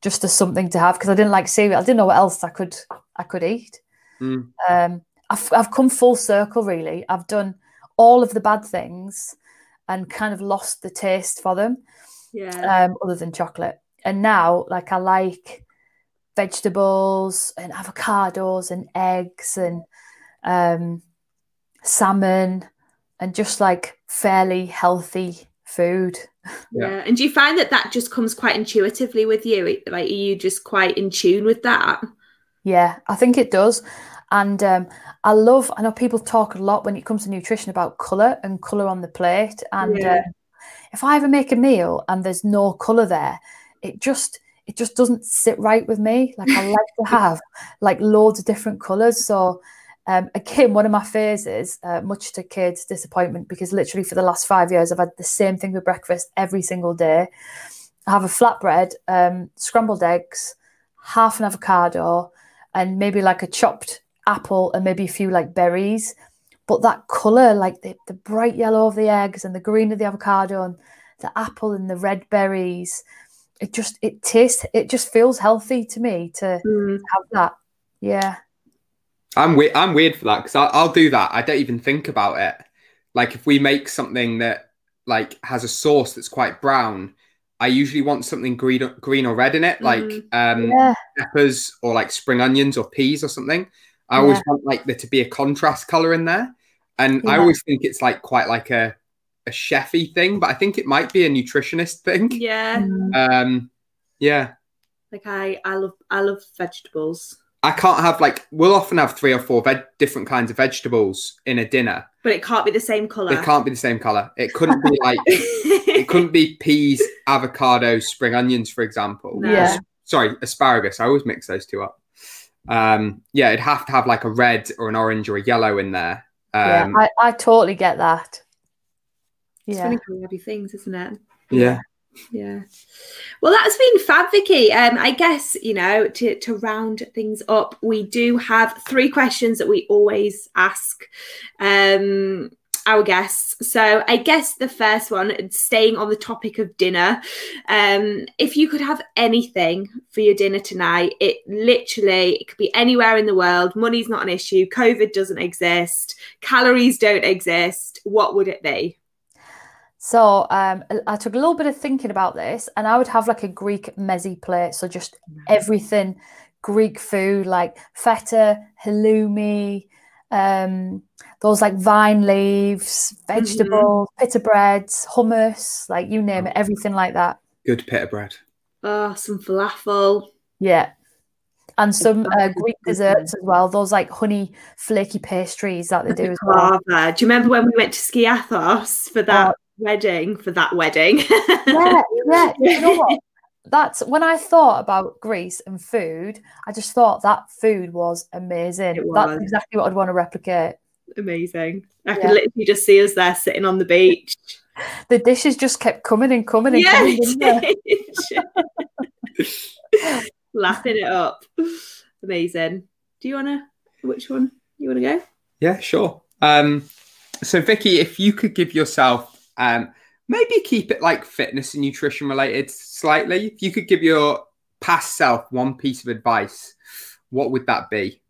just as something to have because I didn't like cereal. I didn't know what else I could I could eat. Mm. Um, I've I've come full circle really. I've done all of the bad things and kind of lost the taste for them, yeah um, other than chocolate. And now, like I like vegetables and avocados and eggs and um, salmon and just like fairly healthy food. Yeah. yeah and do you find that that just comes quite intuitively with you like are you just quite in tune with that Yeah, I think it does. And um, I love, I know people talk a lot when it comes to nutrition about colour and colour on the plate. And Yeah. um, if I ever make a meal and there's no colour there, it just, it just doesn't sit right with me. Like I like to have like loads of different colours. So um, again, one of my phases, uh, much to Kate's disappointment, because literally for the last five years, I've had the same thing for breakfast every single day. I have a flatbread, um, scrambled eggs, half an avocado, and maybe like a chopped apple and maybe a few like berries. but that color, like the, the bright yellow of the eggs and the green of the avocado and the apple and the red berries, it just it tastes it just feels healthy to me to Mm. have that. Yeah. I'm weird. I'm weird for that because I'll do that. I don't even think about it. Like if we make something that like has a sauce that's quite brown, I usually want something green, or, green or red in it, like Mm. um, Yeah. peppers or like spring onions or peas or something. I always want like there to be a contrast color in there, and I always think it's like quite like a a chefy thing, but I think it might be a nutritionist thing. Yeah. Um, yeah. Like I, I love, I love vegetables, I can't have like we'll often have three or four veg- different kinds of vegetables in a dinner. but it can't be the same color. It can't be the same color. It couldn't be like it couldn't be peas, avocado, spring onions, for example. No. Yeah. Sorry, asparagus. I always mix those two up. Um, yeah, it'd have to have like a red or an orange or a yellow in there. yeah. Um, I, I totally get that. It's Yeah. funny how we have your things, isn't it? yeah. Yeah. Well, that's been fab, Vicky. Um, I guess you know to to round things up, we do have three questions that we always ask um, our guests. So, I guess the first one, staying on the topic of dinner, um, if you could have anything for your dinner tonight, it literally it could be anywhere in the world. Money's not an issue. COVID doesn't exist. Calories don't exist. What would it be? So um, I took a little bit of thinking about this, and I would have like a Greek meze plate. So just everything Greek food, like feta, halloumi, um, those like vine leaves, vegetables, pita breads, hummus, like you name it, everything like that. Good pita bread. Oh, some falafel. Yeah. And some uh, Greek desserts as well. Those like honey flaky pastries that they do as well. Do you remember when we went to Skiathos for that wedding? For that wedding? yeah, yeah. You know what? That's when I thought about Greece and food. I just thought that food was amazing. It That's was. exactly what I'd want to replicate. Amazing. I Yeah. could literally just see us there sitting on the beach. The dishes just kept coming and coming and Yeah, coming. didn't? Lapping it up. Amazing. Do you wanna which one you wanna go? Yeah, sure. Um, so Vicky, if you could give yourself um, maybe keep it like fitness and nutrition related slightly. If you could give your past self one piece of advice, what would that be?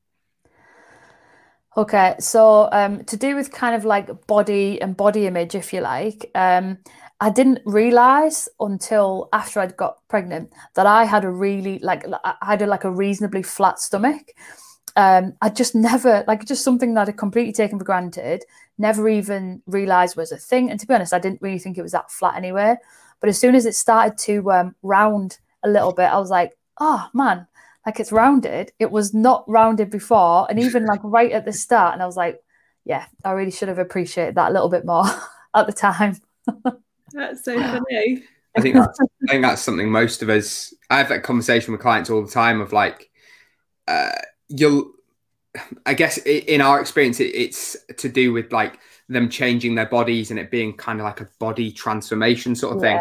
Okay, so um, to do with kind of like body and body image, if you like, um, I didn't realize until after I'd got pregnant that I had a really like I had a, like a reasonably flat stomach. Um, I just never like just something that I'd completely taken for granted, never even realized was a thing. And to be honest, I didn't really think it was that flat anyway. But as soon as it started to um, round a little bit, I was like, oh man, like it's rounded. It was not rounded before, and even like right at the start, and I was like, yeah, I really should have appreciated that a little bit more at the time. That's so funny. I think that's, I think that's something most of us. I have that conversation with clients all the time of like, uh, you'll. I guess in our experience, it's to do with like them changing their bodies and it being kind of like a body transformation sort of thing.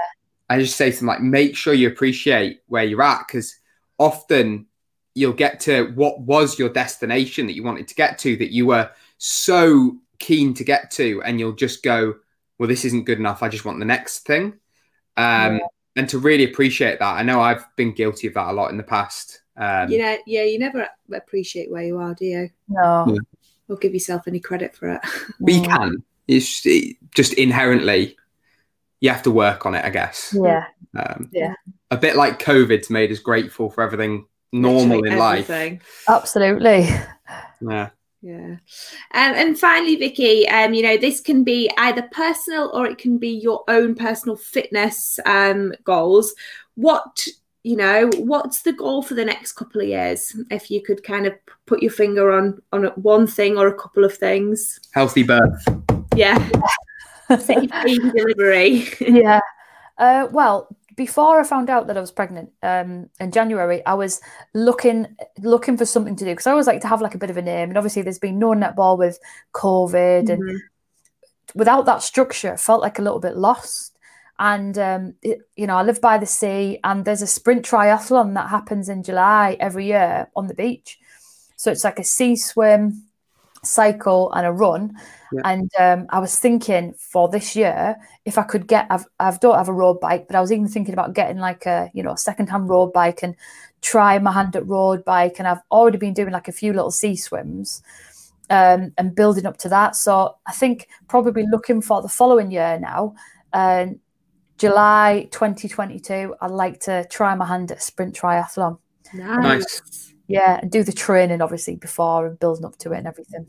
I just say to them like, make sure you appreciate where you're at because often you'll get to what was your destination that you wanted to get to that you were so keen to get to, and you'll just go, well, this isn't good enough. I just want the next thing. Um, Yeah. And to really appreciate that, I know I've been guilty of that a lot in the past. Um, You know, yeah, you never appreciate where you are, do you? No, Yeah. Or give yourself any credit for it. but you no. can. It's it- just inherently, you have to work on it, I guess. Yeah, Um, Yeah. A bit like COVID's made us grateful for everything normal Literally in life. absolutely. Yeah. Yeah. Um, and finally, Vicky, um, you know, this can be either personal or it can be your own personal fitness um, goals. What, you know, what's the goal for the next couple of years? If you could kind of put your finger on on one thing or a couple of things. Healthy birth. Yeah. Safe delivery. yeah. Uh, well, before I found out that I was pregnant um, in January, I was looking looking for something to do because I always like to have like a bit of a name. And obviously, there's been no netball with COVID, and Mhm. without that structure, I felt like a little bit lost. And um, it, you know, I live by the sea, and there's a sprint triathlon that happens in July every year on the beach. So it's like a sea swim, cycle and a run. Yeah. And um, I was thinking for this year, if I could get, I've, I've don't have a road bike, but I was even thinking about getting like a, you know, second-hand road bike and try my hand at road bike. And I've already been doing like a few little sea swims um, and building up to that. So I think probably looking for the following year now, um, July 2022, I'd like to try my hand at a sprint triathlon. Nice. Yeah, and do the training obviously before and building up to it and everything.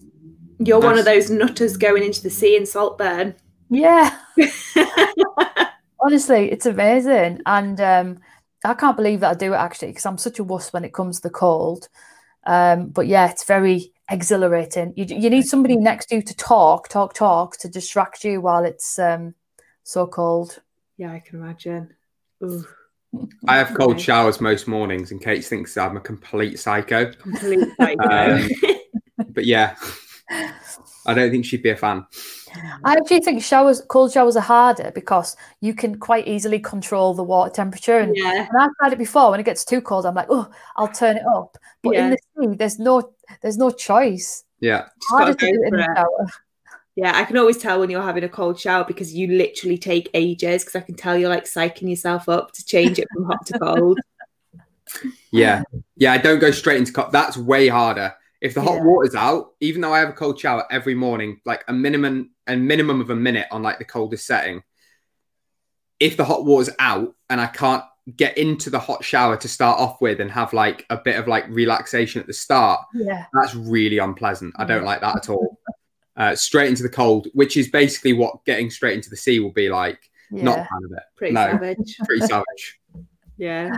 You're one of those nutters going into the sea in Saltburn. Yeah, honestly, it's amazing. And um, I can't believe that I do it actually because I'm such a wuss when it comes to the cold. Um, but yeah, it's very exhilarating. You, you need somebody next to you to talk, talk, talk to distract you while it's um, so cold. Yeah, I can imagine. Ooh, I have cold Okay. showers most mornings, and Kate thinks I'm a complete psycho. complete psycho. Um, But yeah, I don't think she'd be a fan. I actually think showers, cold showers are harder because you can quite easily control the water temperature. And, yeah, and I've tried it before. When it gets too cold, I'm like, oh, I'll turn it up. But Yeah. in the sea, there's no, there's no choice. Yeah, Harder to do it in for the shower. Yeah, I can always tell when you're having a cold shower because you literally take ages because I can tell you're like psyching yourself up to change it from hot to cold. yeah, yeah. I don't go straight into cold. That's way harder. If the hot Yeah. water's out, even though I have a cold shower every morning, like a minimum a minimum of a minute on like the coldest setting. If the hot water's out and I can't get into the hot shower to start off with and have like a bit of like relaxation at the start, Yeah. that's really unpleasant. I don't like that at all. Uh, straight into the cold, which is basically what getting straight into the sea will be like. Yeah. Not a fan of it. Pretty no, savage. pretty savage. Yeah.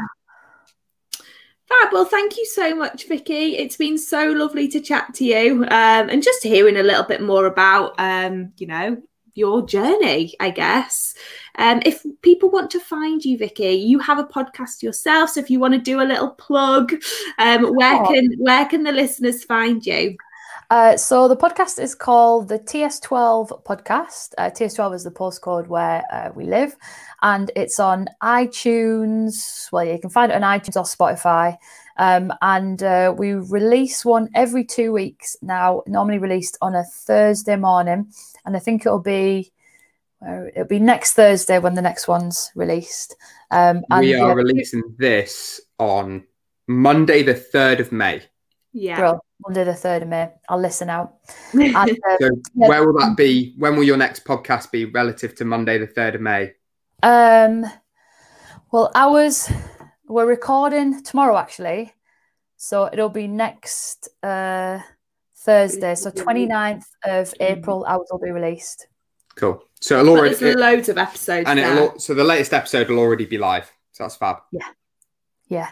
Fab. Well, thank you so much, Vicky. It's been so lovely to chat to you um, and just hearing a little bit more about, um, you know, your journey, I guess. Um, if people want to find you, Vicky, you have a podcast yourself. So if you want to do a little plug, um, where Oh. can where can the listeners find you? Uh, so the podcast is called the TS12 podcast. Uh, TS12 is the postcode where uh, we live, and it's on iTunes. Well, you can find it on iTunes or Spotify. Um, and uh, we release one every two weeks now. Normally released on a Thursday morning, and I think it'll be uh, it'll be next Thursday when the next one's released. Um, and we are yeah, releasing this on Monday, the 3rd of May. Yeah. Bro, Monday the third of May. I'll listen out. And, uh, So, where will that be? When will your next podcast be relative to Monday, the 3rd of May? Um, well, ours we're recording tomorrow actually, so it'll be next uh Thursday, so 29th of April. Ours will be released. Cool. So, it'll already, there's loads of episodes. and there. it'll, so the latest episode will already be live. So, that's fab. Yeah. Yeah,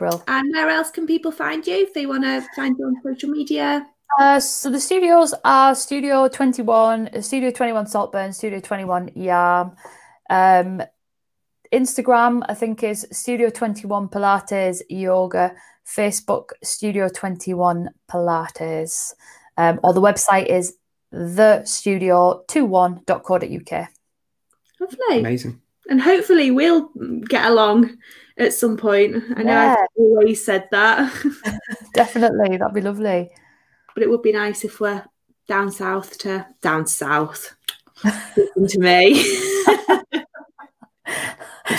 brill. And where else can people find you if they want to find you on social media? Uh, so the studios are Studio 21, uh, Studio 21 Saltburn, Studio 21 Yarm. Um, Instagram, I think, is Studio 21 Pilates Yoga. Facebook, Studio 21 Pilates. Um, or the website is thestudio21.co.uk. Lovely. Amazing. And hopefully we'll get along at some point. I know Yeah. I've always said that, Definitely, that'd be lovely. but it would be nice if we're down south to down south. Listen to me.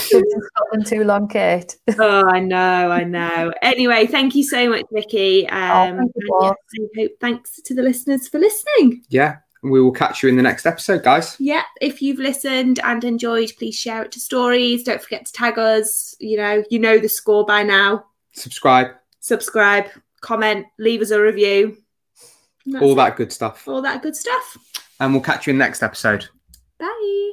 Been Scotland too long, Kate. oh, I know, I know. Anyway, thank you so much, Vicky. Um, thank you, and yes, I hope thanks to the listeners for listening. Yeah. We will catch you in the next episode, guys. Yeah, if you've listened and enjoyed, please share it to stories. Don't forget to tag us. You know, you know the score by now. Subscribe, Subscribe, comment, leave us a review. All it. that good stuff. all that good stuff. And we'll catch you in the next episode. Bye.